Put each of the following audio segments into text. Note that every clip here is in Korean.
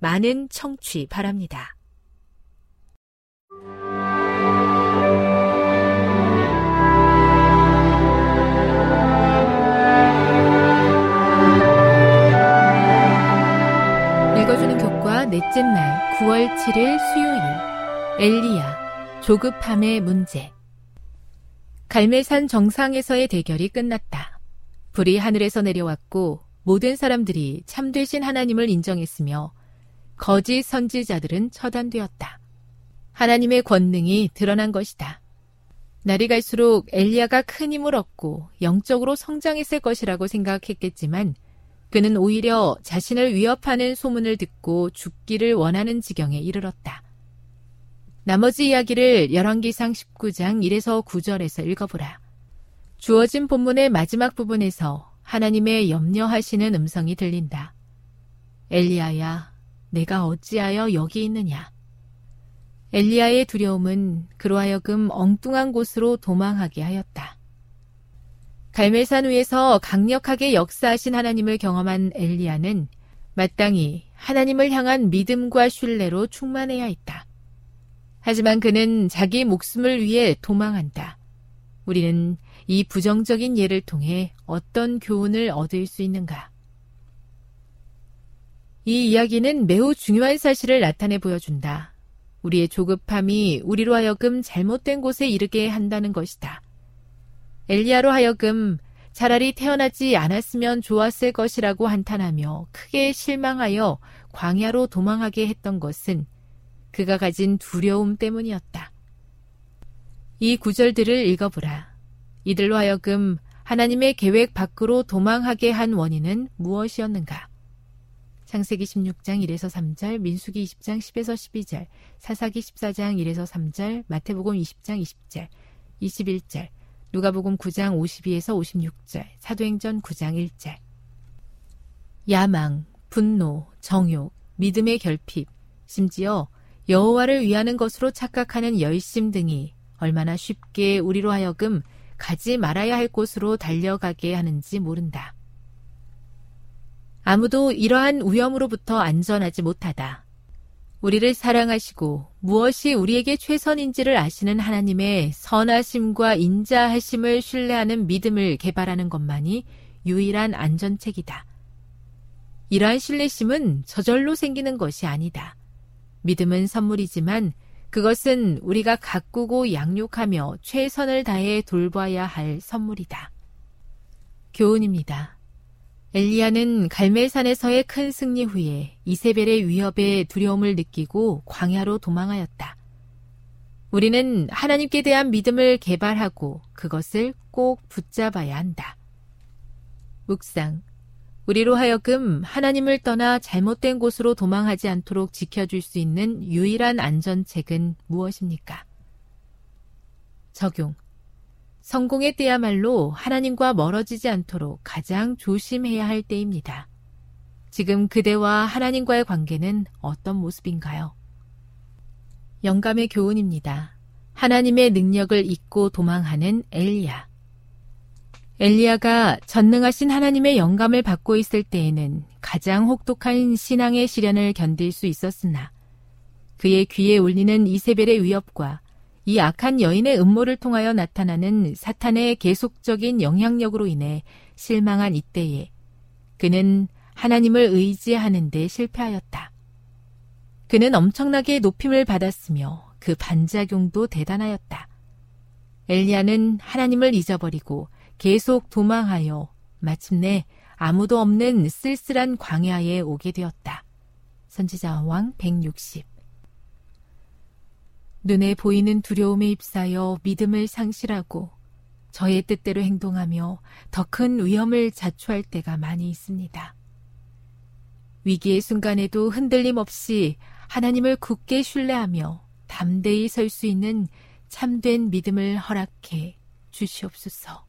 많은 청취 바랍니다. 읽어주는 교과 넷째 날 9월 7일 수요일 엘리야 조급함의 문제 갈멜산 정상에서의 대결이 끝났다. 불이 하늘에서 내려왔고 모든 사람들이 참되신 하나님을 인정했으며 거짓 선지자들은 처단되었다. 하나님의 권능이 드러난 것이다. 날이 갈수록 엘리야가 큰 힘을 얻고 영적으로 성장했을 것이라고 생각했겠지만 그는 오히려 자신을 위협하는 소문을 듣고 죽기를 원하는 지경에 이르렀다. 나머지 이야기를 열왕기상 19장 1에서 9절에서 읽어보라. 주어진 본문의 마지막 부분에서 하나님의 염려하시는 음성이 들린다. 엘리야야, 내가 어찌하여 여기 있느냐? 엘리야의 두려움은 그로 하여금 엉뚱한 곳으로 도망하게 하였다. 갈멜산 위에서 강력하게 역사하신 하나님을 경험한 엘리야는 마땅히 하나님을 향한 믿음과 신뢰로 충만해야 했다. 하지만 그는 자기 목숨을 위해 도망한다. 우리는 이 부정적인 예를 통해 어떤 교훈을 얻을 수 있는가? 이 이야기는 매우 중요한 사실을 나타내 보여준다. 우리의 조급함이 우리로 하여금 잘못된 곳에 이르게 한다는 것이다. 엘리야로 하여금 차라리 태어나지 않았으면 좋았을 것이라고 한탄하며 크게 실망하여 광야로 도망하게 했던 것은 그가 가진 두려움 때문이었다. 이 구절들을 읽어보라. 이들로 하여금 하나님의 계획 밖으로 도망하게 한 원인은 무엇이었는가? 창세기 16장 1에서 3절, 민수기 20장 10에서 12절, 사사기 14장 1에서 3절, 마태복음 20장 20절, 21절, 누가복음 9장 52에서 56절, 사도행전 9장 1절. 야망, 분노, 정욕, 믿음의 결핍, 심지어 여호와를 위하는 것으로 착각하는 열심 등이 얼마나 쉽게 우리로 하여금 가지 말아야 할 곳으로 달려가게 하는지 모른다. 아무도 이러한 위험으로부터 안전하지 못하다. 우리를 사랑하시고 무엇이 우리에게 최선인지를 아시는 하나님의 선하심과 인자하심을 신뢰하는 믿음을 개발하는 것만이 유일한 안전책이다. 이러한 신뢰심은 저절로 생기는 것이 아니다. 믿음은 선물이지만 그것은 우리가 가꾸고 양육하며 최선을 다해 돌봐야 할 선물이다. 교훈입니다. 엘리야는 갈멜산에서의 큰 승리 후에 이세벨의 위협에 두려움을 느끼고 광야로 도망하였다. 우리는 하나님께 대한 믿음을 개발하고 그것을 꼭 붙잡아야 한다. 묵상. 우리로 하여금 하나님을 떠나 잘못된 곳으로 도망하지 않도록 지켜줄 수 있는 유일한 안전책은 무엇입니까? 적용. 성공의 때야말로 하나님과 멀어지지 않도록 가장 조심해야 할 때입니다. 지금 그대와 하나님과의 관계는 어떤 모습인가요? 영감의 교훈입니다. 하나님의 능력을 잊고 도망하는 엘리야. 엘리야가 전능하신 하나님의 영감을 받고 있을 때에는 가장 혹독한 신앙의 시련을 견딜 수 있었으나 그의 귀에 울리는 이세벨의 위협과 이 악한 여인의 음모를 통하여 나타나는 사탄의 계속적인 영향력으로 인해 실망한 이때에 그는 하나님을 의지하는 데 실패하였다. 그는 엄청나게 높임을 받았으며 그 반작용도 대단하였다. 엘리야는 하나님을 잊어버리고 계속 도망하여 마침내 아무도 없는 쓸쓸한 광야에 오게 되었다. 선지자 왕 160. 눈에 보이는 두려움에 휩싸여 믿음을 상실하고 저의 뜻대로 행동하며 더 큰 위험을 자초할 때가 많이 있습니다. 위기의 순간에도 흔들림 없이 하나님을 굳게 신뢰하며 담대히 설 수 있는 참된 믿음을 허락해 주시옵소서.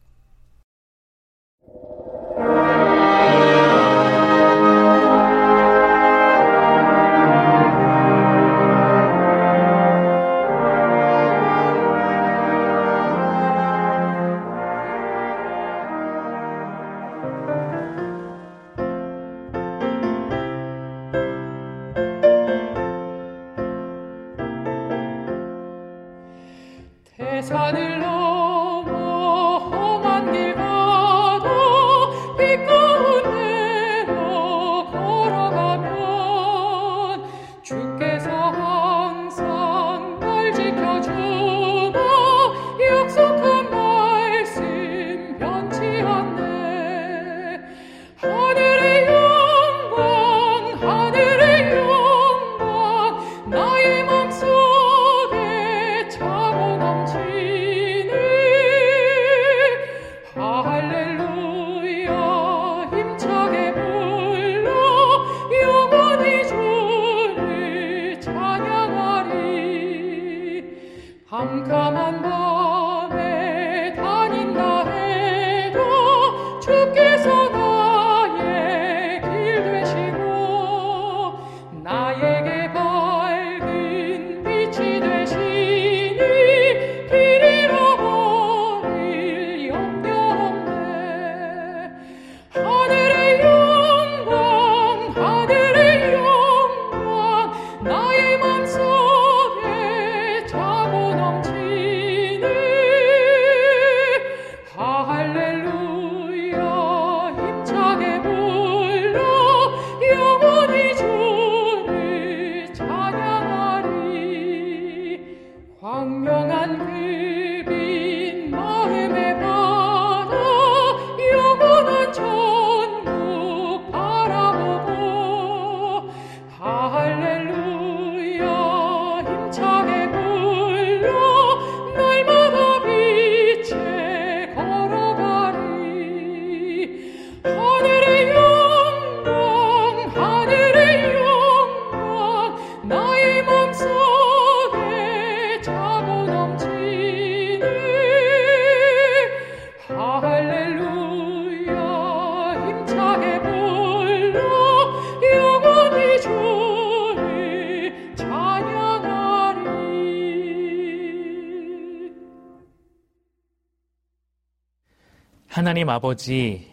하나님 아버지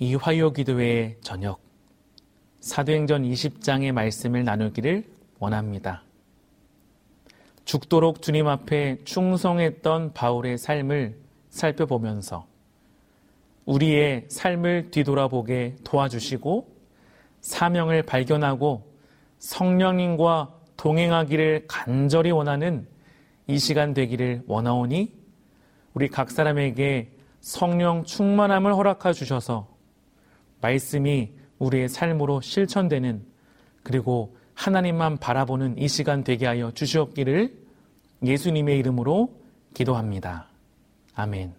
이 화요 기도의 저녁 사도행전 20장의 말씀을 나누기를 원합니다. 죽도록 주님 앞에 충성했던 바울의 삶을 살펴보면서 우리의 삶을 뒤돌아보게 도와주시고 사명을 발견하고 성령님과 동행하기를 간절히 원하는 이 시간 되기를 원하오니 우리 각 사람에게 성령 충만함을 허락하 주셔서 말씀이 우리의 삶으로 실천되는 그리고 하나님만 바라보는 이 시간 되게 하여 주시옵기를 예수님의 이름으로 기도합니다. 아멘.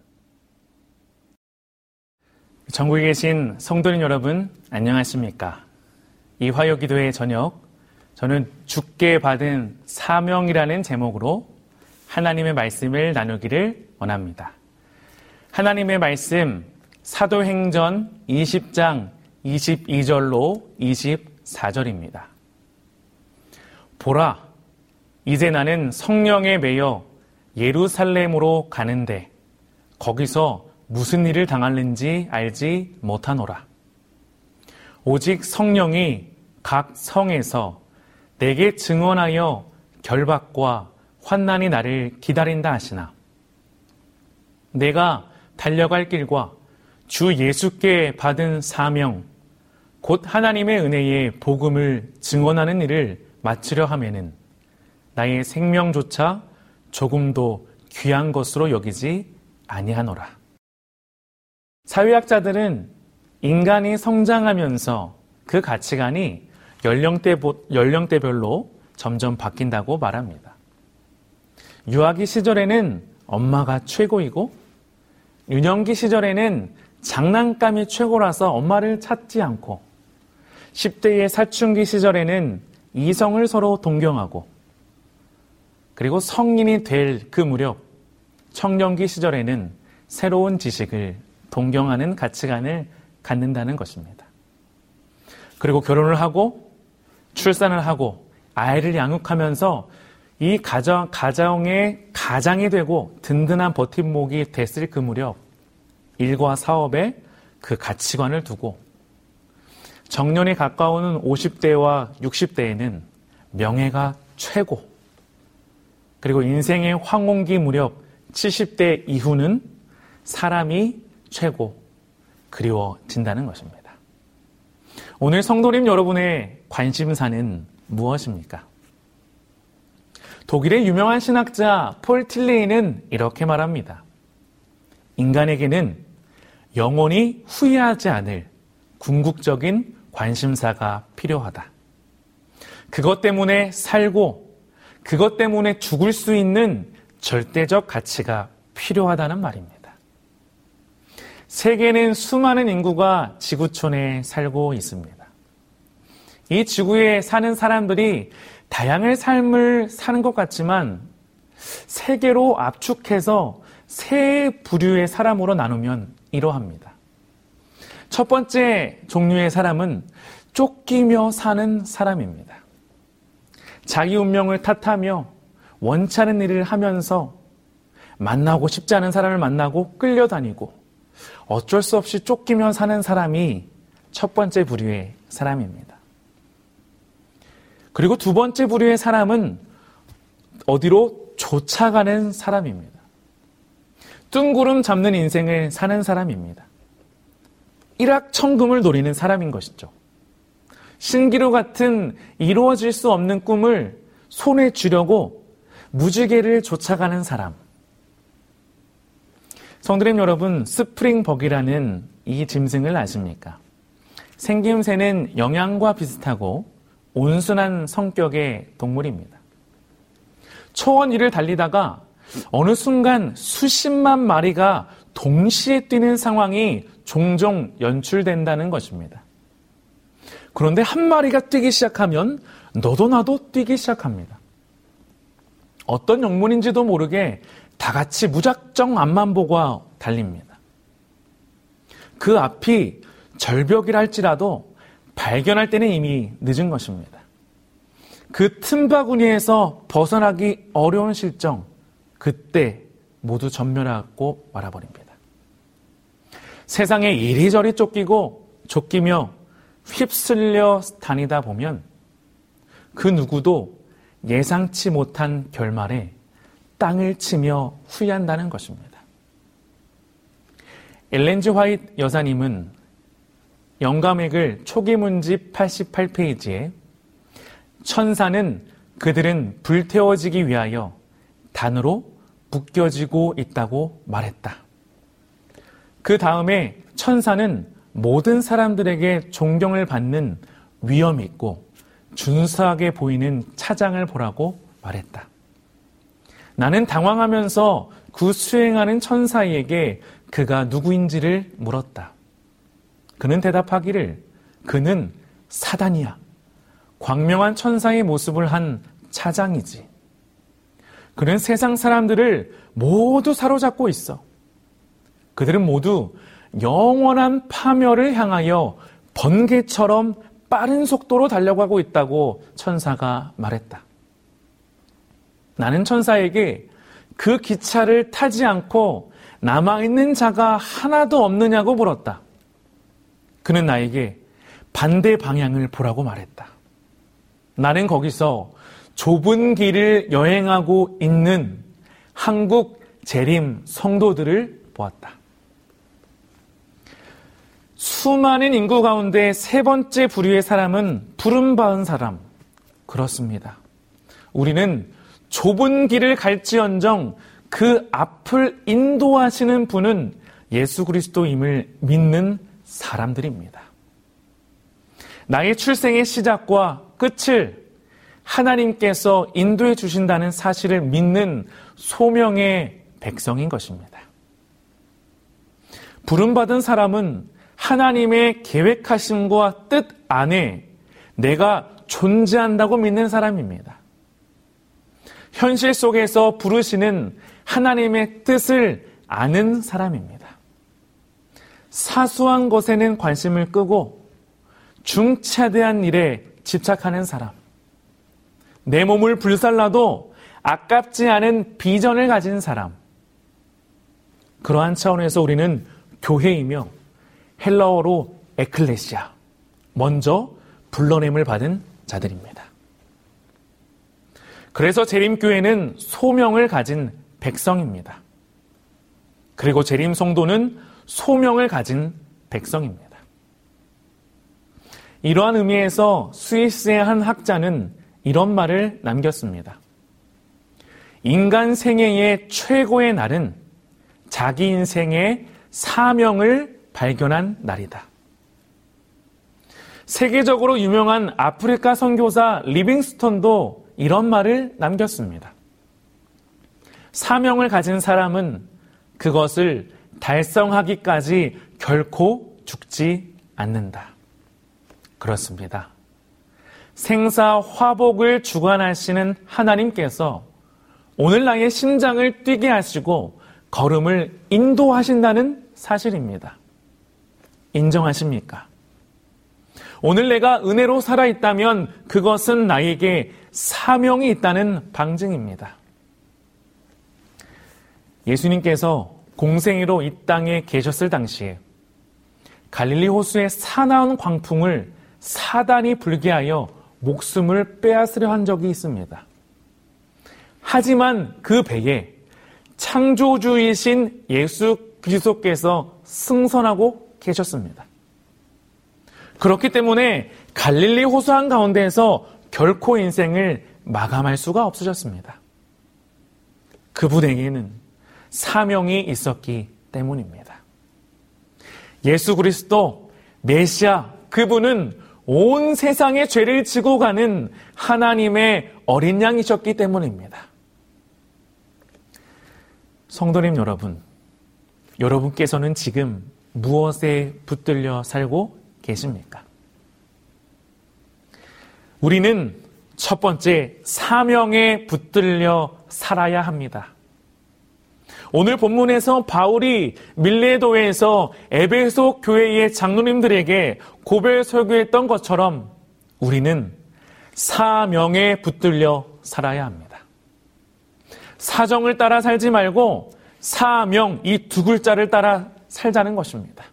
전국에 계신 성도님 여러분, 안녕하십니까? 이 화요 기도의 저녁, 저는 죽게 받은 사명이라는 제목으로 하나님의 말씀을 나누기를 원합니다. 하나님의 말씀, 사도행전 20장 22절로 24절입니다. 보라, 이제 나는 성령에 매여 예루살렘으로 가는데 거기서 무슨 일을 당할는지 알지 못하노라. 오직 성령이 각 성에서 내게 증언하여 결박과 환난이 나를 기다린다 하시나. 내가 달려갈 길과 주 예수께 받은 사명, 곧 하나님의 은혜의 복음을 증언하는 일을 마치려 하면은 나의 생명조차 조금도 귀한 것으로 여기지 아니하노라. 사회학자들은 인간이 성장하면서 그 가치관이 연령대, 연령대별로 점점 바뀐다고 말합니다. 유아기 시절에는 엄마가 최고이고, 유년기 시절에는 장난감이 최고라서 엄마를 찾지 않고, 10대의 사춘기 시절에는 이성을 서로 동경하고, 그리고 성인이 될 그 무렵, 청년기 시절에는 새로운 지식을 동경하는 가치관을 갖는다는 것입니다. 그리고 결혼을 하고 출산을 하고 아이를 양육하면서 이 가정, 가정의 가장이 되고 든든한 버팀목이 됐을 그 무렵 일과 사업에 그 가치관을 두고 정년에 가까우는 50대와 60대에는 명예가 최고 그리고 인생의 황혼기 무렵 70대 이후는 사람이 최고 그리워진다는 것입니다. 오늘 성도님 여러분의 관심사는 무엇입니까? 독일의 유명한 신학자 폴 틸레이는 이렇게 말합니다. 인간에게는 영원히 후회하지 않을 궁극적인 관심사가 필요하다. 그것 때문에 살고 그것 때문에 죽을 수 있는 절대적 가치가 필요하다는 말입니다. 세계는 수많은 인구가 지구촌에 살고 있습니다. 이 지구에 사는 사람들이 다양한 삶을 사는 것 같지만 세계로 압축해서 세 부류의 사람으로 나누면 이러합니다. 첫 번째 종류의 사람은 쫓기며 사는 사람입니다. 자기 운명을 탓하며 원치 않은 일을 하면서 만나고 싶지 않은 사람을 만나고 끌려다니고 어쩔 수 없이 쫓기며 사는 사람이 첫 번째 부류의 사람입니다. 그리고 두 번째 부류의 사람은 어디로 쫓아가는 사람입니다. 뜬구름 잡는 인생을 사는 사람입니다. 일확천금을 노리는 사람인 것이죠. 신기루 같은 이루어질 수 없는 꿈을 손에 쥐려고 무지개를 쫓아가는 사람. 성드림 여러분, 스프링벅이라는 이 짐승을 아십니까? 생김새는 영양과 비슷하고 온순한 성격의 동물입니다. 초원 위를 달리다가 어느 순간 수십만 마리가 동시에 뛰는 상황이 종종 연출된다는 것입니다. 그런데 한 마리가 뛰기 시작하면 너도 나도 뛰기 시작합니다. 어떤 영문인지도 모르게 다 같이 무작정 앞만 보고 달립니다. 그 앞이 절벽이라 할지라도 발견할 때는 이미 늦은 것입니다. 그 틈바구니에서 벗어나기 어려운 실정, 그때 모두 전멸하고 말아버립니다. 세상에 이리저리 쫓기고 쫓기며 휩쓸려 다니다 보면 그 누구도 예상치 못한 결말에 땅을 치며 후회한다는 것입니다. 엘렌즈 화이트 여사님은 영감액을 초기 문집 88페이지에 천사는 그들은 불태워지기 위하여 단으로 묶여지고 있다고 말했다. 그 다음에 천사는 모든 사람들에게 존경을 받는 위험 있고 준수하게 보이는 차장을 보라고 말했다. 나는 당황하면서 그 수행하는 천사에게 그가 누구인지를 물었다. 그는 대답하기를 그는 사단이야. 광명한 천사의 모습을 한 차장이지. 그는 세상 사람들을 모두 사로잡고 있어. 그들은 모두 영원한 파멸을 향하여 번개처럼 빠른 속도로 달려가고 있다고 천사가 말했다. 나는 천사에게 그 기차를 타지 않고 남아있는 자가 하나도 없느냐고 물었다. 그는 나에게 반대 방향을 보라고 말했다. 나는 거기서 좁은 길을 여행하고 있는 한국 재림 성도들을 보았다. 수많은 인구 가운데 세 번째 부류의 사람은 부름받은 사람. 그렇습니다. 우리는 좁은 길을 갈지언정 그 앞을 인도하시는 분은 예수 그리스도임을 믿는 사람들입니다. 나의 출생의 시작과 끝을 하나님께서 인도해 주신다는 사실을 믿는 소명의 백성인 것입니다. 부름받은 사람은 하나님의 계획하심과 뜻 안에 내가 존재한다고 믿는 사람입니다. 현실 속에서 부르시는 하나님의 뜻을 아는 사람입니다. 사소한 것에는 관심을 끄고 중차대한 일에 집착하는 사람. 내 몸을 불살라도 아깝지 않은 비전을 가진 사람. 그러한 차원에서 우리는 교회이며 헬라어로 에클레시아, 먼저 불러냄을 받은 자들입니다. 그래서 재림교회는 소명을 가진 백성입니다. 그리고 재림 성도는 소명을 가진 백성입니다. 이러한 의미에서 스위스의 한 학자는 이런 말을 남겼습니다. 인간 생애의 최고의 날은 자기 인생의 사명을 발견한 날이다. 세계적으로 유명한 아프리카 선교사 리빙스톤도 이런 말을 남겼습니다. 사명을 가진 사람은 그것을 달성하기까지 결코 죽지 않는다. 그렇습니다. 생사 화복을 주관하시는 하나님께서 오늘 나의 심장을 뛰게 하시고 걸음을 인도하신다는 사실입니다. 인정하십니까? 오늘 내가 은혜로 살아있다면 그것은 나에게 사명이 있다는 방증입니다. 예수님께서 공생애로 이 땅에 계셨을 당시에 갈릴리 호수의 사나운 광풍을 사단이 불게 하여 목숨을 빼앗으려 한 적이 있습니다. 하지만 그 배에 창조주이신 예수 그리스도께서 승선하고 계셨습니다. 그렇기 때문에 갈릴리 호수 한 가운데에서 결코 인생을 마감할 수가 없으셨습니다. 그분에게는 사명이 있었기 때문입니다. 예수 그리스도 메시아 그분은 온 세상의 죄를 지고 가는 하나님의 어린 양이셨기 때문입니다. 성도님 여러분, 여러분께서는 지금 무엇에 붙들려 살고 계십니까? 우리는 첫 번째 사명에 붙들려 살아야 합니다. 오늘 본문에서 바울이 밀레도에서 에베소 교회의 장로님들에게 고별 설교했던 것처럼 우리는 사명에 붙들려 살아야 합니다. 사정을 따라 살지 말고 사명 이 두 글자를 따라 살자는 것입니다.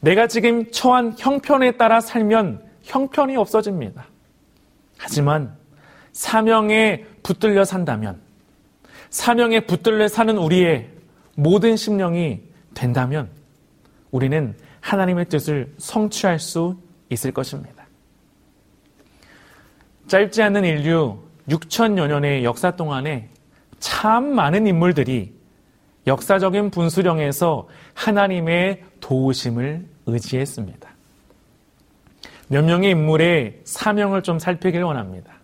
내가 지금 처한 형편에 따라 살면 형편이 없어집니다. 하지만 사명에 붙들려 산다면 사명에 붙들려 사는 우리의 모든 심령이 된다면 우리는 하나님의 뜻을 성취할 수 있을 것입니다. 짧지 않은 인류 6천여 년의 역사 동안에 참 많은 인물들이 역사적인 분수령에서 하나님의 도우심을 의지했습니다. 몇 명의 인물의 사명을 좀 살피길 원합니다.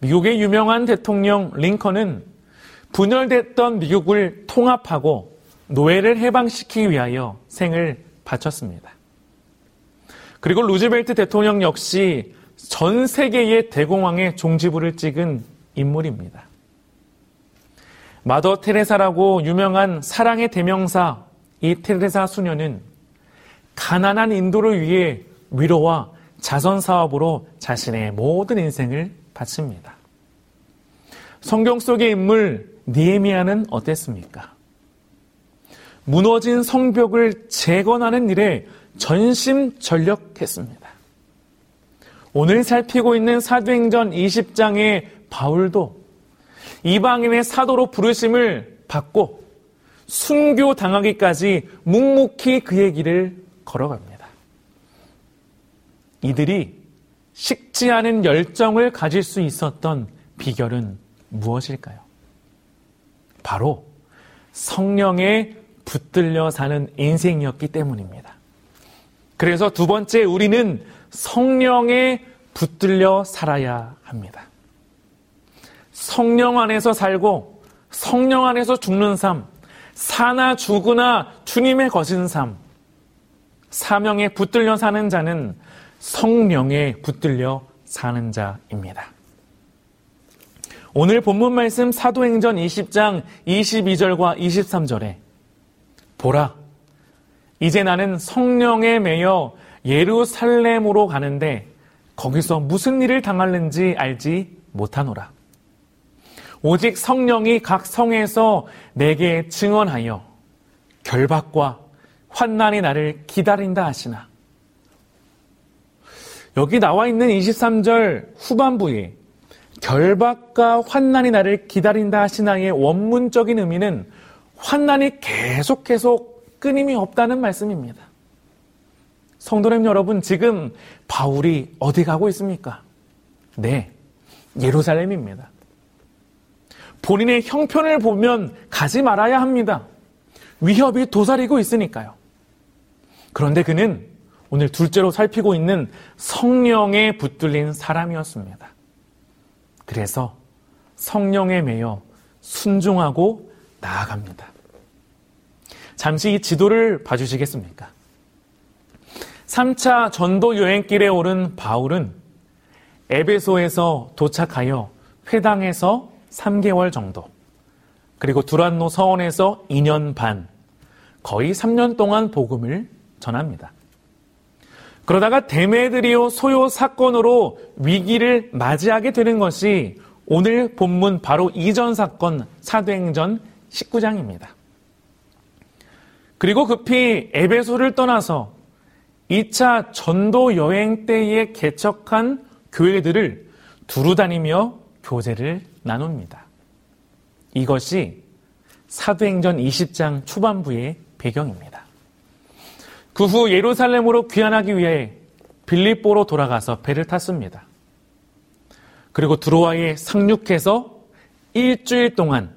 미국의 유명한 대통령 링컨은 분열됐던 미국을 통합하고 노예를 해방시키기 위하여 생을 바쳤습니다. 그리고 루즈벨트 대통령 역시 전 세계의 대공황의 종지부를 찍은 인물입니다. 마더 테레사라고 유명한 사랑의 대명사 이 테레사 수녀는 가난한 인도를 위해 위로와 자선 사업으로 자신의 모든 인생을 바칩니다. 성경 속의 인물 니에미아는 어땠습니까? 무너진 성벽을 재건하는 일에 전심전력했습니다. 오늘 살피고 있는 사도행전 20장의 바울도 이방인의 사도로 부르심을 받고 순교 당하기까지 묵묵히 그의 길을 걸어갑니다. 이들이 식지 않은 열정을 가질 수 있었던 비결은 무엇일까요? 바로 성령에 붙들려 사는 인생이었기 때문입니다. 그래서 두 번째 우리는 성령에 붙들려 살아야 합니다. 성령 안에서 살고 성령 안에서 죽는 삶, 사나 죽으나 주님의 거신 삶, 사명에 붙들려 사는 자는 성령에 붙들려 사는 자입니다. 오늘 본문 말씀 사도행전 20장 22절과 23절에 보라 이제 나는 성령에 매여 예루살렘으로 가는데 거기서 무슨 일을 당할는지 알지 못하노라. 오직 성령이 각 성에서 내게 증언하여 결박과 환난이 나를 기다린다 하시나. 여기 나와 있는 23절 후반부에 결박과 환난이 나를 기다린다 하시나의 원문적인 의미는 환난이 계속 계속 끊임이 없다는 말씀입니다. 성도님 여러분, 지금 바울이 어디 가고 있습니까? 네, 예루살렘입니다. 본인의 형편을 보면 가지 말아야 합니다. 위협이 도사리고 있으니까요. 그런데 그는 오늘 둘째로 살피고 있는 성령에 붙들린 사람이었습니다. 그래서 성령에 매여 순종하고 나아갑니다. 잠시 이 지도를 봐주시겠습니까? 3차 전도 여행길에 오른 바울은 에베소에서 도착하여 회당에서 3개월 정도, 그리고 두란노 서원에서 2년 반, 거의 3년 동안 복음을 전합니다. 그러다가 데메드리오 소요 사건으로 위기를 맞이하게 되는 것이 오늘 본문 바로 이전 사건 사도행전 19장입니다. 그리고 급히 에베소를 떠나서 2차 전도 여행 때에 개척한 교회들을 두루 다니며 교제를 나눕니다. 이것이 사도행전 20장 초반부의 배경입니다. 그 후 예루살렘으로 귀환하기 위해 빌립보로 돌아가서 배를 탔습니다. 그리고 드로아에 상륙해서 일주일 동안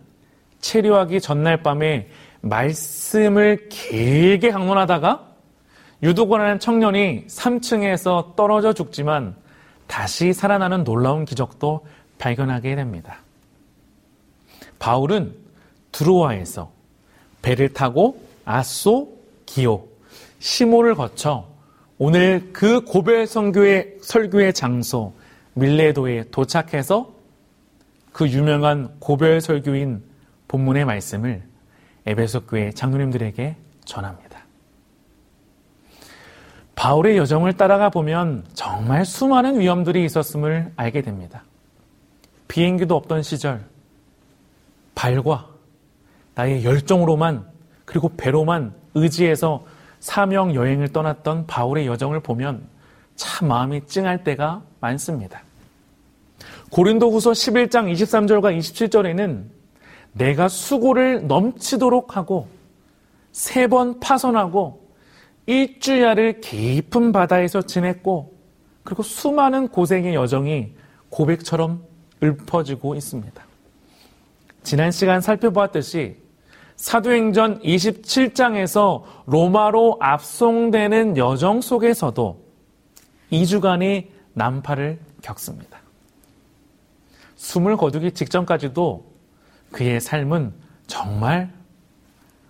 체류하기 전날 밤에 말씀을 길게 강론하다가 유도권하는 청년이 3층에서 떨어져 죽지만 다시 살아나는 놀라운 기적도 발견하게 됩니다. 바울은 드로아에서 배를 타고 아소, 기오, 시모를 거쳐 오늘 그 고별 선교의 설교의 장소 밀레도에 도착해서 그 유명한 고별 설교인 본문의 말씀을 에베소 교회 장로님들에게 전합니다. 바울의 여정을 따라가 보면 정말 수많은 위험들이 있었음을 알게 됩니다. 비행기도 없던 시절, 발과 나의 열정으로만 그리고 배로만 의지해서 사명 여행을 떠났던 바울의 여정을 보면 참 마음이 찡할 때가 많습니다. 고린도 후서 11장 23절과 27절에는 내가 수고를 넘치도록 하고 세 번 파손하고 일주야를 깊은 바다에서 지냈고 그리고 수많은 고생의 여정이 고백처럼 읊어지고 있습니다. 지난 시간 살펴보았듯이 사도행전 27장에서 로마로 압송되는 여정 속에서도 2주간의 난파를 겪습니다. 숨을 거두기 직전까지도 그의 삶은 정말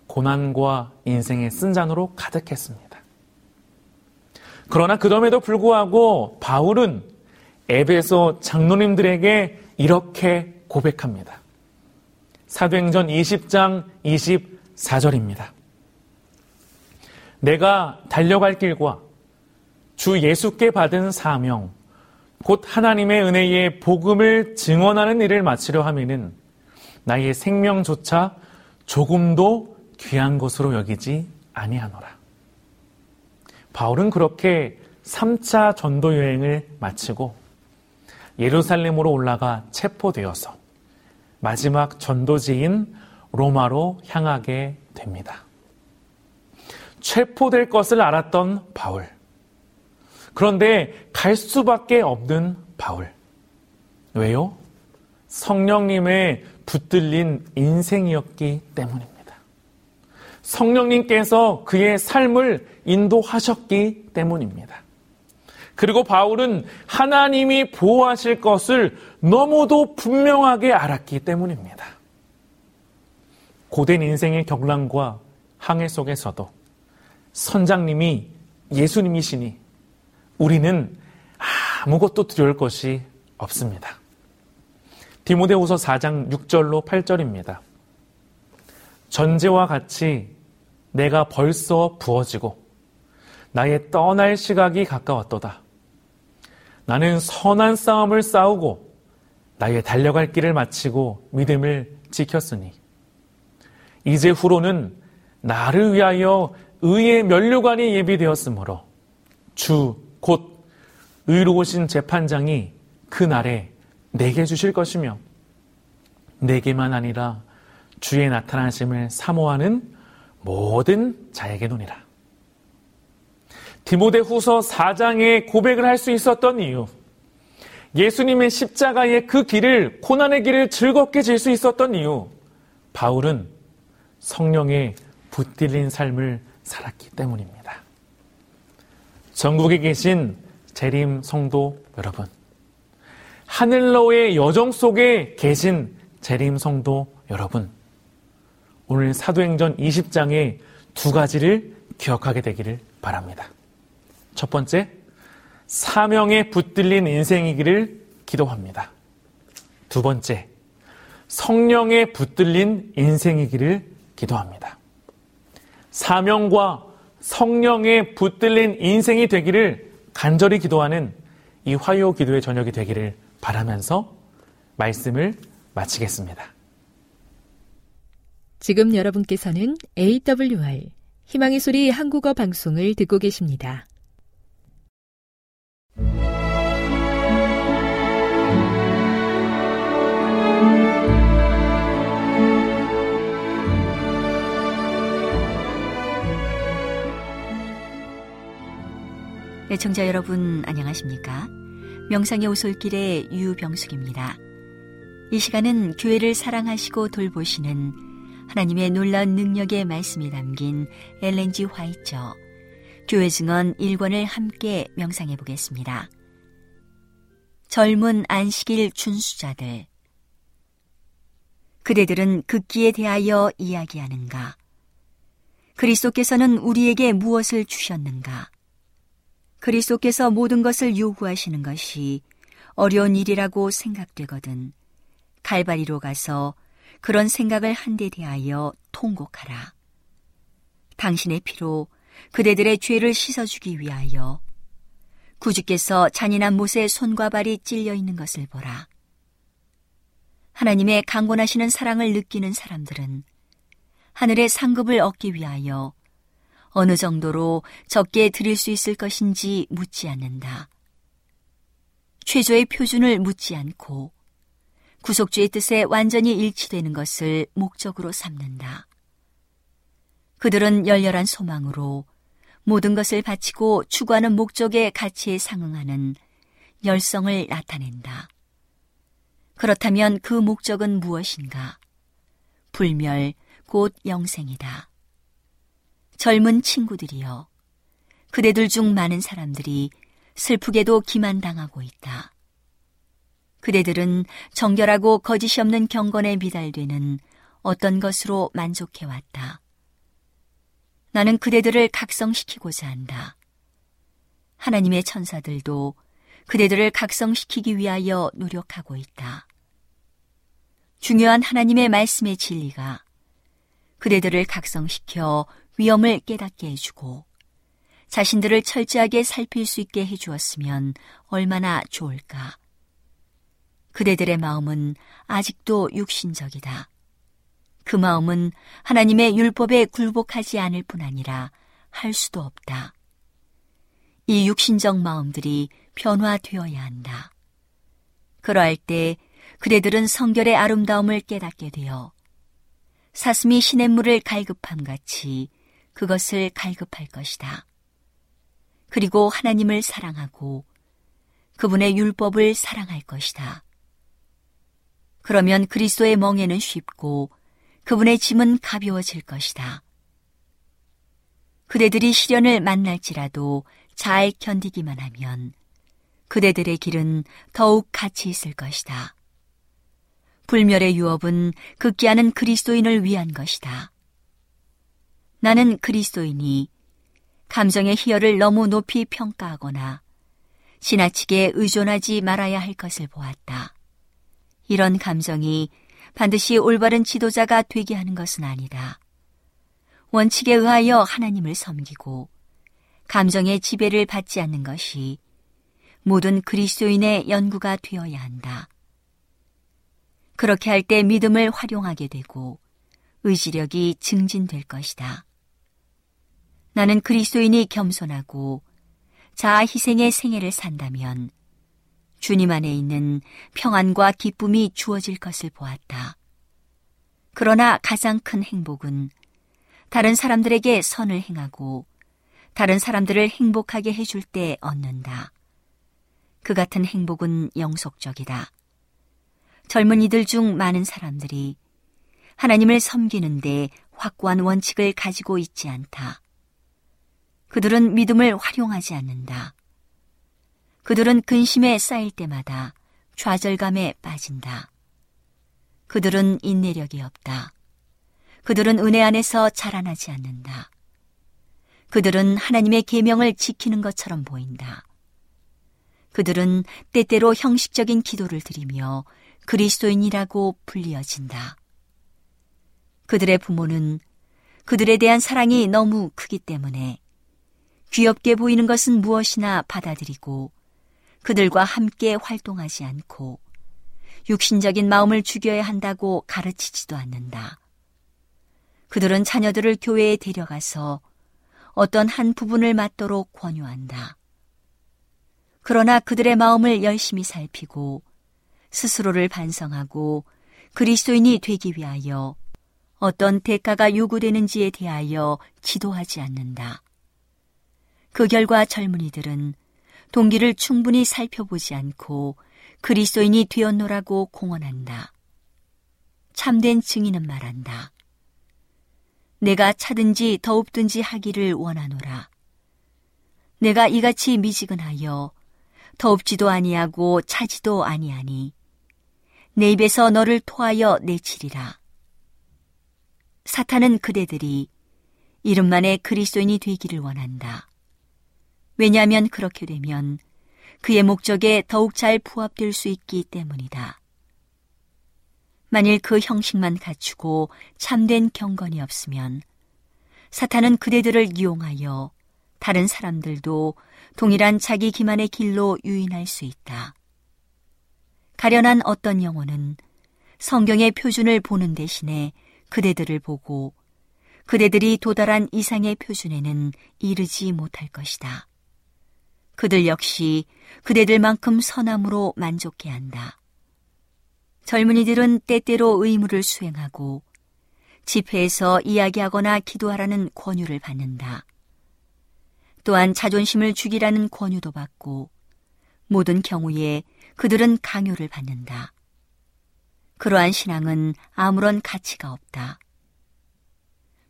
고난과 인생의 쓴잔으로 가득했습니다. 그러나 그럼에도 불구하고 바울은 에베소 장로님들에게 이렇게 고백합니다. 사도행전 20장 24절입니다. 내가 달려갈 길과 주 예수께 받은 사명, 곧 하나님의 은혜의 복음을 증언하는 일을 마치려 하면은 나의 생명조차 조금도 귀한 것으로 여기지 아니하노라. 바울은 그렇게 3차 전도 여행을 마치고 예루살렘으로 올라가 체포되어서 마지막 전도지인 로마로 향하게 됩니다. 체포될 것을 알았던 바울. 그런데 갈 수밖에 없는 바울. 왜요? 성령님의 붙들린 인생이었기 때문입니다. 성령님께서 그의 삶을 인도하셨기 때문입니다. 그리고 바울은 하나님이 보호하실 것을 너무도 분명하게 알았기 때문입니다. 고된 인생의 격랑과 항해 속에서도 선장님이 예수님이시니 우리는 아무것도 두려울 것이 없습니다. 디모데후서 4장 6절로 8절입니다. 전제와 같이 내가 벌써 부어지고 나의 떠날 시각이 가까웠도다. 나는 선한 싸움을 싸우고 나의 달려갈 길을 마치고 믿음을 지켰으니 이제 후로는 나를 위하여 의의 면류관이 예비되었으므로 주 곧 의로우신 재판장이 그 날에 내게 주실 것이며 내게만 아니라 주의 나타나심을 사모하는 모든 자에게 논이라. 디모데 후서 4장에 고백을 할 수 있었던 이유. 예수님의 십자가의 그 길을, 고난의 길을 즐겁게 질 수 있었던 이유. 바울은 성령의 붙들린 삶을 살았기 때문입니다. 전국에 계신 재림 성도 여러분. 하늘로의 여정 속에 계신 재림 성도 여러분. 오늘 사도행전 20장의 두 가지를 기억하게 되기를 바랍니다. 첫 번째, 사명에 붙들린 인생이기를 기도합니다. 두 번째, 성령에 붙들린 인생이기를 기도합니다. 사명과 성령에 붙들린 인생이 되기를 간절히 기도하는 이 화요 기도의 저녁이 되기를 바라면서 말씀을 마치겠습니다. 지금 여러분께서는 AWR 희망의 소리 한국어 방송을 듣고 계십니다. 애청자 여러분 안녕하십니까? 명상의 오솔길의 유병숙입니다. 이 시간은 교회를 사랑하시고 돌보시는 하나님의 놀라운 능력의 말씀이 담긴 엘렌지 화이처 교회 증언 1권을 함께 명상해 보겠습니다. 젊은 안식일 준수자들 그대들은 극기에 대하여 이야기하는가? 그리스도께서는 우리에게 무엇을 주셨는가? 그리스도께서 모든 것을 요구하시는 것이 어려운 일이라고 생각되거든 갈바리로 가서 그런 생각을 한 데 대하여 통곡하라. 당신의 피로 그대들의 죄를 씻어주기 위하여 구주께서 잔인한 못에 손과 발이 찔려 있는 것을 보라. 하나님의 강권하시는 사랑을 느끼는 사람들은 하늘의 상급을 얻기 위하여 어느 정도로 적게 드릴 수 있을 것인지 묻지 않는다. 최저의 표준을 묻지 않고 구속주의 뜻에 완전히 일치되는 것을 목적으로 삼는다. 그들은 열렬한 소망으로 모든 것을 바치고 추구하는 목적의 가치에 상응하는 열성을 나타낸다. 그렇다면 그 목적은 무엇인가? 불멸, 곧 영생이다. 젊은 친구들이여, 그대들 중 많은 사람들이 슬프게도 기만당하고 있다. 그대들은 정결하고 거짓이 없는 경건에 미달되는 어떤 것으로 만족해왔다. 나는 그대들을 각성시키고자 한다. 하나님의 천사들도 그대들을 각성시키기 위하여 노력하고 있다. 중요한 하나님의 말씀의 진리가 그대들을 각성시켜 위험을 깨닫게 해주고 자신들을 철저하게 살필 수 있게 해주었으면 얼마나 좋을까. 그대들의 마음은 아직도 육신적이다. 그 마음은 하나님의 율법에 굴복하지 않을 뿐 아니라 할 수도 없다. 이 육신적 마음들이 변화되어야 한다. 그러할 때 그대들은 성결의 아름다움을 깨닫게 되어 사슴이 시냇물을 갈급함 같이 그것을 갈급할 것이다. 그리고 하나님을 사랑하고 그분의 율법을 사랑할 것이다. 그러면 그리스도의 멍에는 쉽고 그분의 짐은 가벼워질 것이다. 그대들이 시련을 만날지라도 잘 견디기만 하면 그대들의 길은 더욱 가치 있을 것이다. 불멸의 유업은 극기 하는 그리스도인을 위한 것이다. 나는 그리스도인이 감정의 희열을 너무 높이 평가하거나 지나치게 의존하지 말아야 할 것을 보았다. 이런 감정이 반드시 올바른 지도자가 되게 하는 것은 아니다. 원칙에 의하여 하나님을 섬기고 감정의 지배를 받지 않는 것이 모든 그리스도인의 연구가 되어야 한다. 그렇게 할 때 믿음을 활용하게 되고 의지력이 증진될 것이다. 나는 그리스도인이 겸손하고 자아 희생의 생애를 산다면 주님 안에 있는 평안과 기쁨이 주어질 것을 보았다. 그러나 가장 큰 행복은 다른 사람들에게 선을 행하고 다른 사람들을 행복하게 해줄 때 얻는다. 그 같은 행복은 영속적이다. 젊은이들 중 많은 사람들이 하나님을 섬기는데 확고한 원칙을 가지고 있지 않다. 그들은 믿음을 활용하지 않는다. 그들은 근심에 쌓일 때마다 좌절감에 빠진다. 그들은 인내력이 없다. 그들은 은혜 안에서 자라나지 않는다. 그들은 하나님의 계명을 지키는 것처럼 보인다. 그들은 때때로 형식적인 기도를 드리며 그리스도인이라고 불리어진다. 그들의 부모는 그들에 대한 사랑이 너무 크기 때문에 귀엽게 보이는 것은 무엇이나 받아들이고 그들과 함께 활동하지 않고 육신적인 마음을 죽여야 한다고 가르치지도 않는다. 그들은 자녀들을 교회에 데려가서 어떤 한 부분을 맡도록 권유한다. 그러나 그들의 마음을 열심히 살피고 스스로를 반성하고 그리스도인이 되기 위하여 어떤 대가가 요구되는지에 대하여 지도하지 않는다. 그 결과 젊은이들은 동기를 충분히 살펴보지 않고 그리스도인이 되었노라고 공언한다. 참된 증인은 말한다. 내가 차든지 더웁든지 하기를 원하노라. 내가 이같이 미지근하여 더웁지도 아니하고 차지도 아니하니 내 입에서 너를 토하여 내치리라. 사탄은 그대들이 이름만의 그리스도인이 되기를 원한다. 왜냐하면 그렇게 되면 그의 목적에 더욱 잘 부합될 수 있기 때문이다. 만일 그 형식만 갖추고 참된 경건이 없으면 사탄은 그대들을 이용하여 다른 사람들도 동일한 자기 기만의 길로 유인할 수 있다. 가련한 어떤 영혼은 성경의 표준을 보는 대신에 그대들을 보고 그대들이 도달한 이상의 표준에는 이르지 못할 것이다. 그들 역시 그대들만큼 선함으로 만족해야 한다. 젊은이들은 때때로 의무를 수행하고 집회에서 이야기하거나 기도하라는 권유를 받는다. 또한 자존심을 죽이라는 권유도 받고 모든 경우에 그들은 강요를 받는다. 그러한 신앙은 아무런 가치가 없다.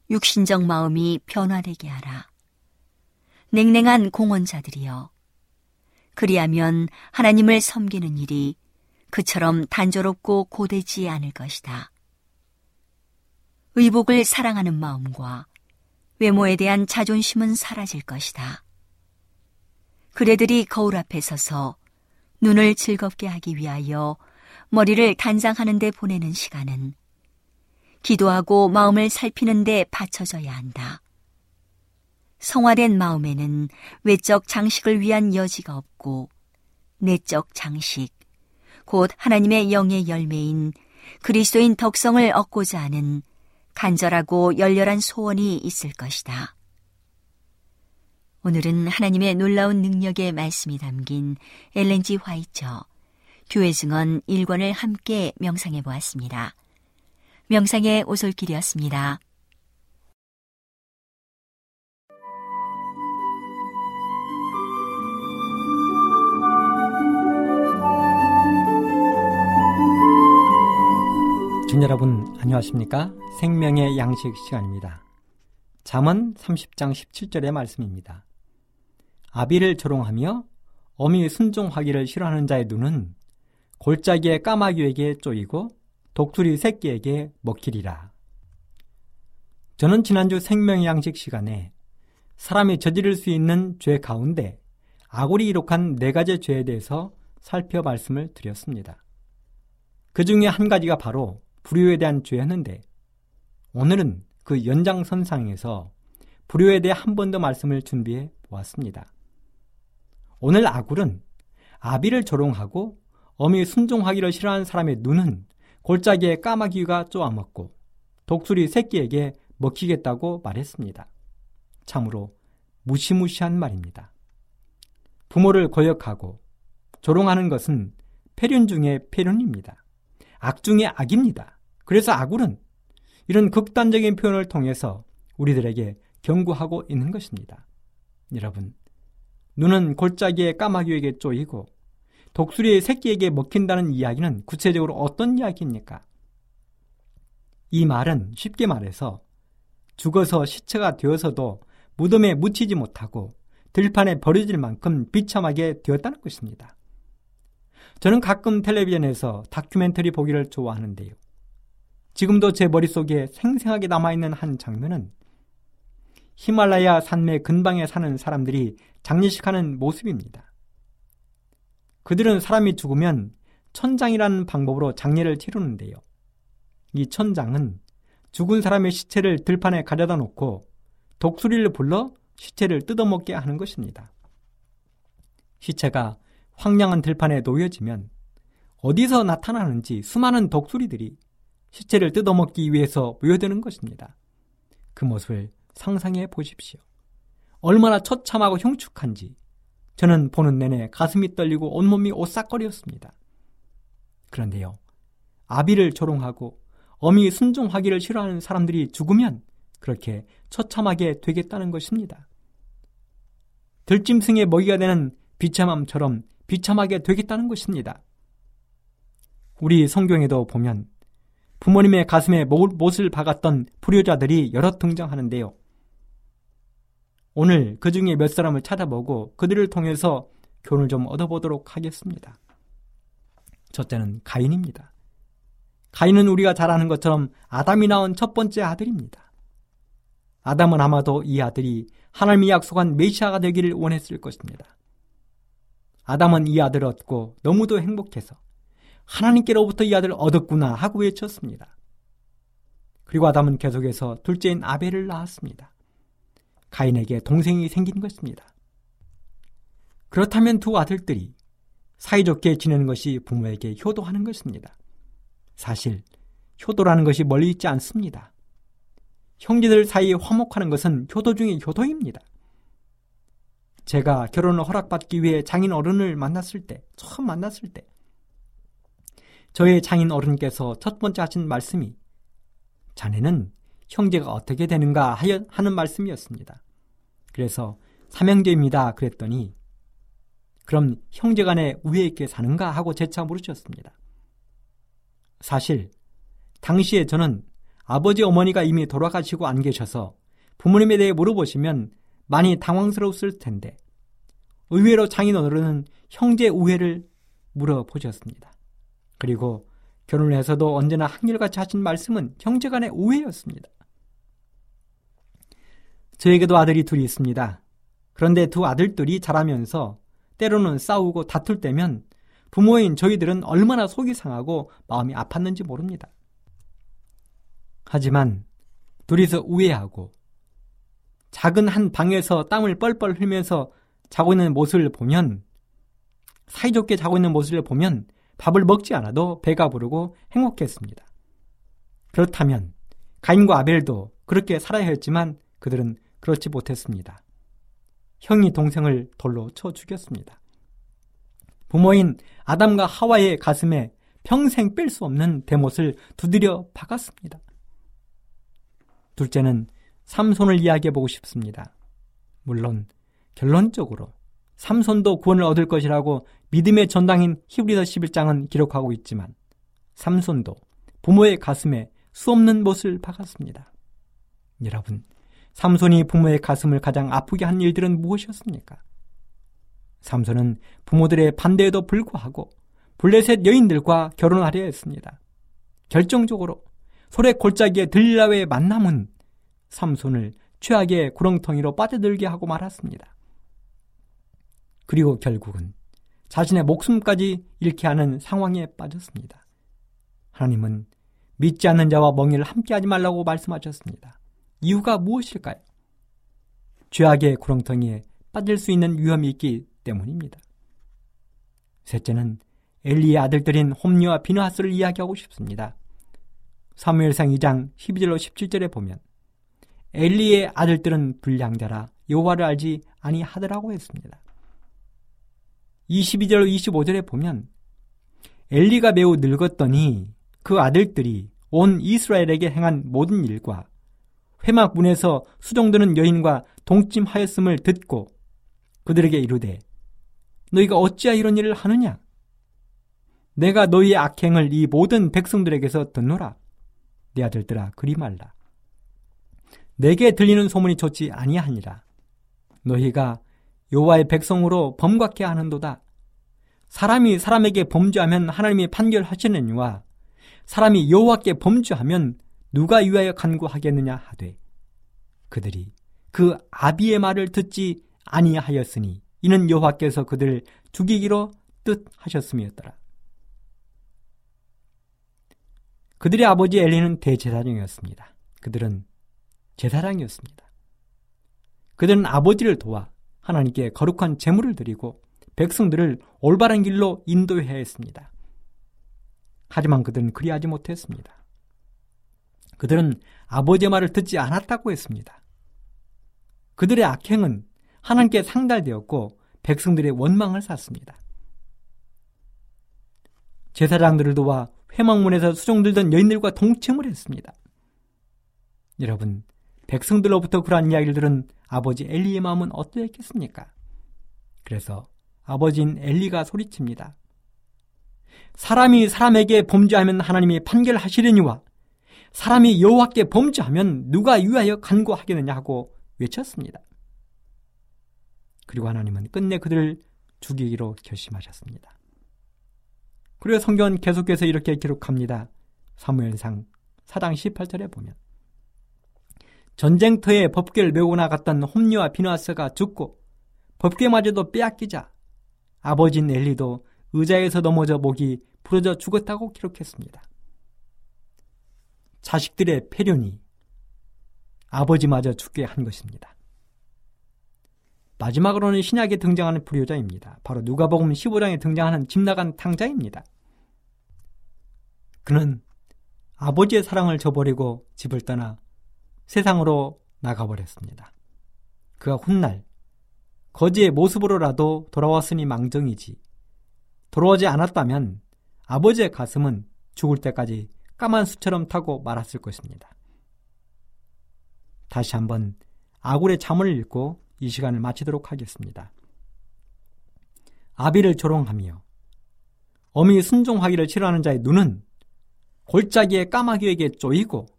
육신적 마음이 변화되게 하라. 냉랭한 공헌자들이여 그리하면 하나님을 섬기는 일이 그처럼 단조롭고 고되지 않을 것이다. 의복을 사랑하는 마음과 외모에 대한 자존심은 사라질 것이다. 그래들이 거울 앞에 서서 눈을 즐겁게 하기 위하여 머리를 단장하는 데 보내는 시간은 기도하고 마음을 살피는 데 바쳐져야 한다. 성화된 마음에는 외적 장식을 위한 여지가 없고 내적 장식, 곧 하나님의 영의 열매인 그리스도인 덕성을 얻고자 하는 간절하고 열렬한 소원이 있을 것이다. 오늘은 하나님의 놀라운 능력의 말씀이 담긴 엘렌지 화이처 교회 증언 1권을 함께 명상해 보았습니다. 명상의 오솔길이었습니다. 중 여러분 안녕하십니까? 생명의 양식 시간입니다. 잠언 30장 17절의 말씀입니다. 아비를 조롱하며 어미 순종하기를 싫어하는 자의 눈은 골짜기의 까마귀에게 쪼이고 독수리 새끼에게 먹히리라. 저는 지난주 생명의 양식 시간에 사람이 저지를 수 있는 죄 가운데 아굴이 이룩한 네 가지 죄에 대해서 살펴 말씀을 드렸습니다. 그 중에 한 가지가 바로 불효에 대한 죄였는데 오늘은 그 연장선상에서 불효에 대해 한 번 더 말씀을 준비해 보았습니다. 오늘 아굴은 아비를 조롱하고 어미 순종하기를 싫어하는 사람의 눈은 골짜기에 까마귀가 쪼아먹고 독수리 새끼에게 먹히겠다고 말했습니다. 참으로 무시무시한 말입니다. 부모를 거역하고 조롱하는 것은 폐륜 중의 폐륜입니다. 악 중의 악입니다. 그래서 아굴은 이런 극단적인 표현을 통해서 우리들에게 경고하고 있는 것입니다. 여러분, 눈은 골짜기의 까마귀에게 쪼이고 독수리의 새끼에게 먹힌다는 이야기는 구체적으로 어떤 이야기입니까? 이 말은 쉽게 말해서 죽어서 시체가 되어서도 무덤에 묻히지 못하고 들판에 버려질 만큼 비참하게 되었다는 것입니다. 저는 가끔 텔레비전에서 다큐멘터리 보기를 좋아하는데요. 지금도 제 머릿속에 생생하게 남아있는 한 장면은 히말라야 산맥 근방에 사는 사람들이 장례식하는 모습입니다. 그들은 사람이 죽으면 천장이라는 방법으로 장례를 치르는데요. 이 천장은 죽은 사람의 시체를 들판에 가져다 놓고 독수리를 불러 시체를 뜯어먹게 하는 것입니다. 시체가 황량한 들판에 놓여지면 어디서 나타나는지 수많은 독수리들이 시체를 뜯어먹기 위해서 모여드는 것입니다. 그 모습을 상상해 보십시오. 얼마나 처참하고 흉측한지 저는 보는 내내 가슴이 떨리고 온몸이 오싹거렸습니다. 그런데요, 아비를 조롱하고 어미 순종하기를 싫어하는 사람들이 죽으면 그렇게 처참하게 되겠다는 것입니다. 들짐승의 먹이가 되는 비참함처럼 비참하게 되겠다는 것입니다. 우리 성경에도 보면 부모님의 가슴에 못을 박았던 불효자들이 여러 등장하는데요. 오늘 그 중에 몇 사람을 찾아보고 그들을 통해서 교훈을 좀 얻어보도록 하겠습니다. 첫째는 가인입니다. 가인은 우리가 잘 아는 것처럼 아담이 낳은 첫 번째 아들입니다. 아담은 아마도 이 아들이 하나님이 약속한 메시아가 되기를 원했을 것입니다. 아담은 이 아들을 얻고 너무도 행복해서 하나님께로부터 이 아들을 얻었구나 하고 외쳤습니다. 그리고 아담은 계속해서 둘째인 아벨을 낳았습니다. 가인에게 동생이 생긴 것입니다. 그렇다면 두 아들들이 사이좋게 지내는 것이 부모에게 효도하는 것입니다. 사실 효도라는 것이 멀리 있지 않습니다. 형제들 사이에 화목하는 것은 효도 중의 효도입니다. 제가 결혼을 허락받기 위해 장인 어른을 만났을 때, 처음 만났을 때, 저의 장인 어른께서 첫 번째 하신 말씀이 자네는 형제가 어떻게 되는가 하는 말씀이었습니다. 그래서 삼형제입니다. 그랬더니 그럼 형제 간에 우애 있게 사는가 하고 재차 물으셨습니다. 사실 당시에 저는 아버지 어머니가 이미 돌아가시고 안 계셔서 부모님에 대해 물어보시면 많이 당황스러웠을 텐데 의외로 장인 어른은 형제 우애를 물어보셨습니다. 그리고 결혼을 해서도 언제나 한결같이 하신 말씀은 형제간의 오해였습니다. 저에게도 아들이 둘이 있습니다. 그런데 두 아들들이 자라면서 때로는 싸우고 다툴 때면 부모인 저희들은 얼마나 속이 상하고 마음이 아팠는지 모릅니다. 하지만 둘이서 우애하고 작은 한 방에서 땀을 뻘뻘 흘면서 자고 있는 모습을 보면 사이좋게 자고 있는 모습을 보면 밥을 먹지 않아도 배가 부르고 행복했습니다. 그렇다면 가인과 아벨도 그렇게 살아야 했지만 그들은 그렇지 못했습니다. 형이 동생을 돌로 쳐 죽였습니다. 부모인 아담과 하와의 가슴에 평생 뺄 수 없는 대못을 두드려 박았습니다. 둘째는 삼손을 이야기해 보고 싶습니다. 물론 결론적으로 삼손도 구원을 얻을 것이라고 믿음의 전당인 히브리서 11장은 기록하고 있지만 삼손도 부모의 가슴에 수없는 못을 박았습니다. 여러분, 삼손이 부모의 가슴을 가장 아프게 한 일들은 무엇이었습니까? 삼손은 부모들의 반대에도 불구하고 블레셋 여인들과 결혼하려 했습니다. 결정적으로 소래 골짜기에 들라의 만남은 삼손을 최악의 구렁텅이로 빠져들게 하고 말았습니다. 그리고 결국은 자신의 목숨까지 잃게 하는 상황에 빠졌습니다. 하나님은 믿지 않는 자와 멍에를 함께하지 말라고 말씀하셨습니다. 이유가 무엇일까요? 죄악의 구렁텅이에 빠질 수 있는 위험이 있기 때문입니다. 셋째는 엘리의 아들들인 홈리와 비누하스를 이야기하고 싶습니다. 사무엘상 2장 12절로 17절에 보면 엘리의 아들들은 불량자라 여호와를 알지 아니하더라고 했습니다. 22절 25절에 보면 엘리가 매우 늙었더니 그 아들들이 온 이스라엘에게 행한 모든 일과 회막 문에서 수종드는 여인과 동침하였음을 듣고 그들에게 이르되 너희가 어찌하 이런 일을 하느냐? 내가 너희의 악행을 이 모든 백성들에게서 듣노라. 내 아들들아 그리 말라 내게 들리는 소문이 좋지 아니하니라. 너희가 여호와의 백성으로 범곽해 하는도다. 사람이 사람에게 범죄하면 하나님이 판결하시느니와 사람이 여호와께 범죄하면 누가 위하여 간구하겠느냐 하되 그들이 그 아비의 말을 듣지 아니하였으니 이는 여호와께서 그들 죽이기로 뜻하셨음이었더라. 그들의 아버지 엘리는 대제사장이었습니다. 그들은 제사장이었습니다. 그들은 아버지를 도와 하나님께 거룩한 제물을 드리고 백성들을 올바른 길로 인도해야 했습니다. 하지만 그들은 그리하지 못했습니다. 그들은 아버지의 말을 듣지 않았다고 했습니다. 그들의 악행은 하나님께 상달되었고 백성들의 원망을 샀습니다. 제사장들을 도와 회막문에서 수종들던 여인들과 동침을 했습니다. 여러분, 백성들로부터 그러한 이야기를 들은 아버지 엘리의 마음은 어떠했겠습니까? 그래서 아버지인 엘리가 소리칩니다. 사람이 사람에게 범죄하면 하나님이 판결하시려니와 사람이 여호와께 범죄하면 누가 위하여 간구하겠느냐 하고 외쳤습니다. 그리고 하나님은 끝내 그들을 죽이기로 결심하셨습니다. 그리고 성경은 계속해서 이렇게 기록합니다. 사무엘상 4장 18절에 보면 전쟁터에 법궤를 메고 나갔던 홈리와 비누아스가 죽고 법궤마저도 빼앗기자 아버진 엘리도 의자에서 넘어져 목이 부러져 죽었다고 기록했습니다. 자식들의 폐륜이 아버지마저 죽게 한 것입니다. 마지막으로는 신약에 등장하는 불효자입니다. 바로 누가복음 15장에 등장하는 집 나간 탕자입니다. 그는 아버지의 사랑을 저버리고 집을 떠나 세상으로 나가버렸습니다. 그가 훗날 거지의 모습으로라도 돌아왔으니 망정이지. 돌아오지 않았다면 아버지의 가슴은 죽을 때까지 까만 수처럼 타고 말았을 것입니다. 다시 한번 아굴의 잠을 읽고 이 시간을 마치도록 하겠습니다. 아비를 조롱하며 어미 순종하기를 싫어하는 자의 눈은 골짜기의 까마귀에게 쪼이고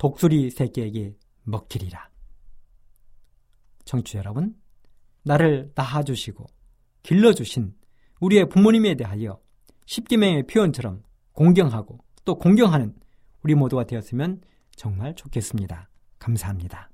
독수리 새끼에게 먹히리라. 청취자 여러분, 나를 낳아주시고 길러주신 우리의 부모님에 대하여 십기명의 표현처럼 공경하고 또 공경하는 우리 모두가 되었으면 정말 좋겠습니다. 감사합니다.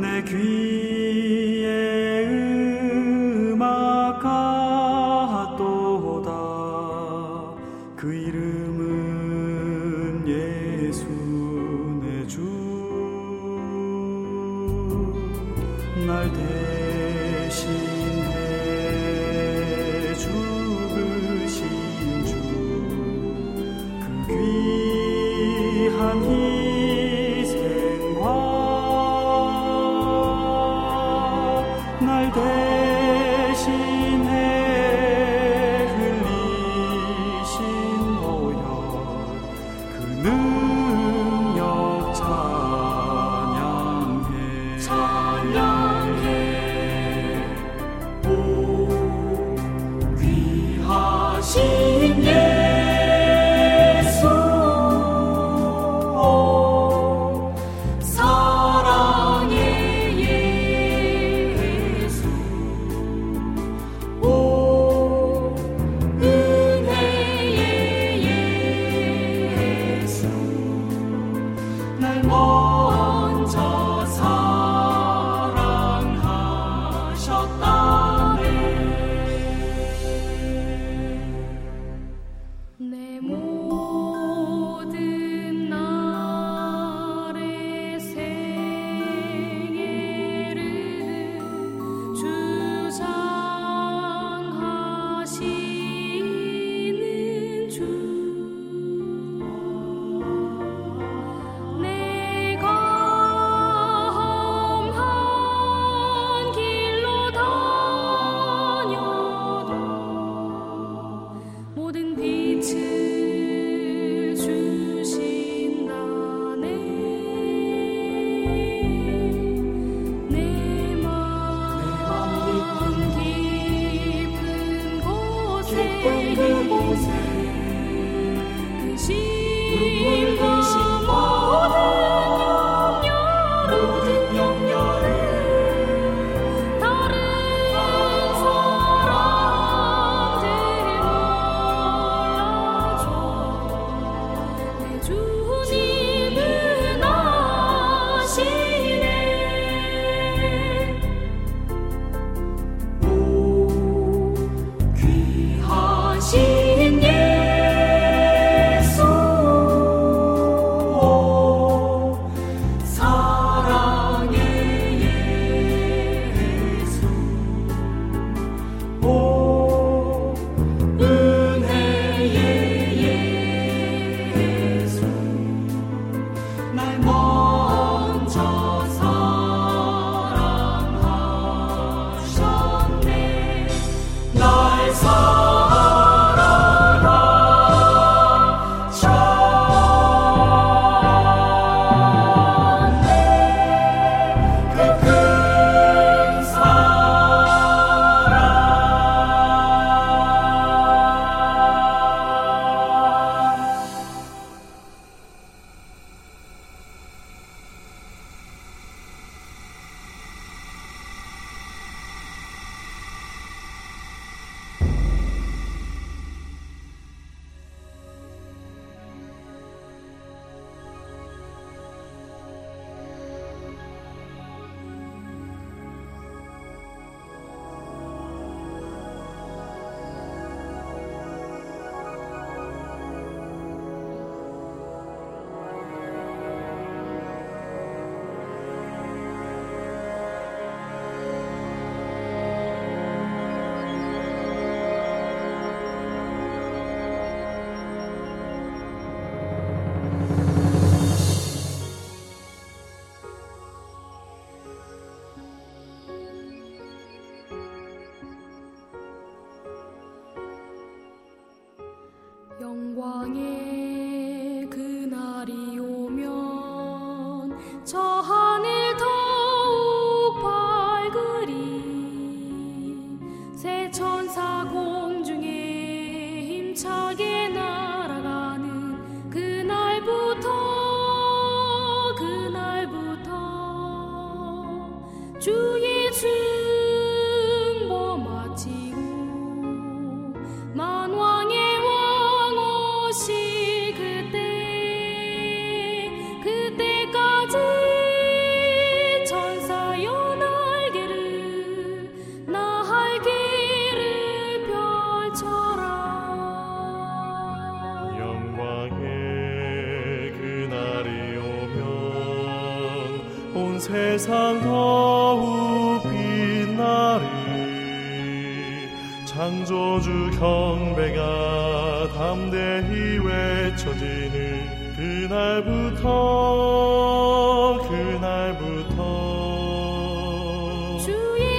내 귀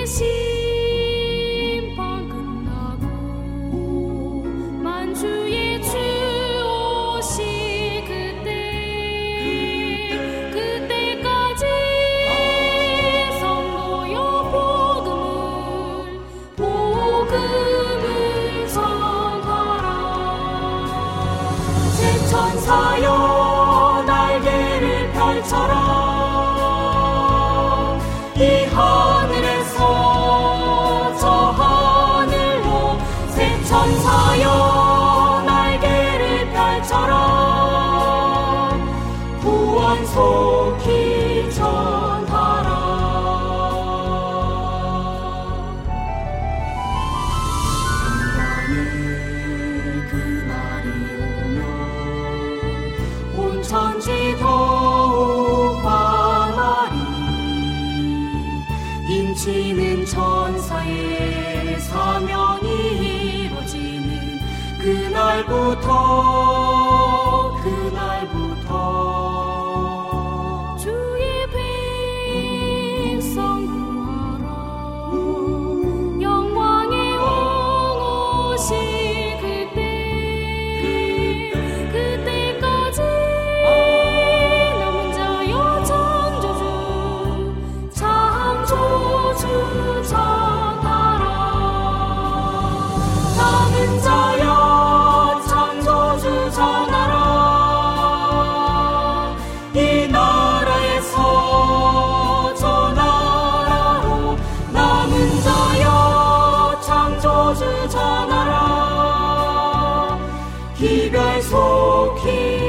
心。 소식 전하라. 기별 속히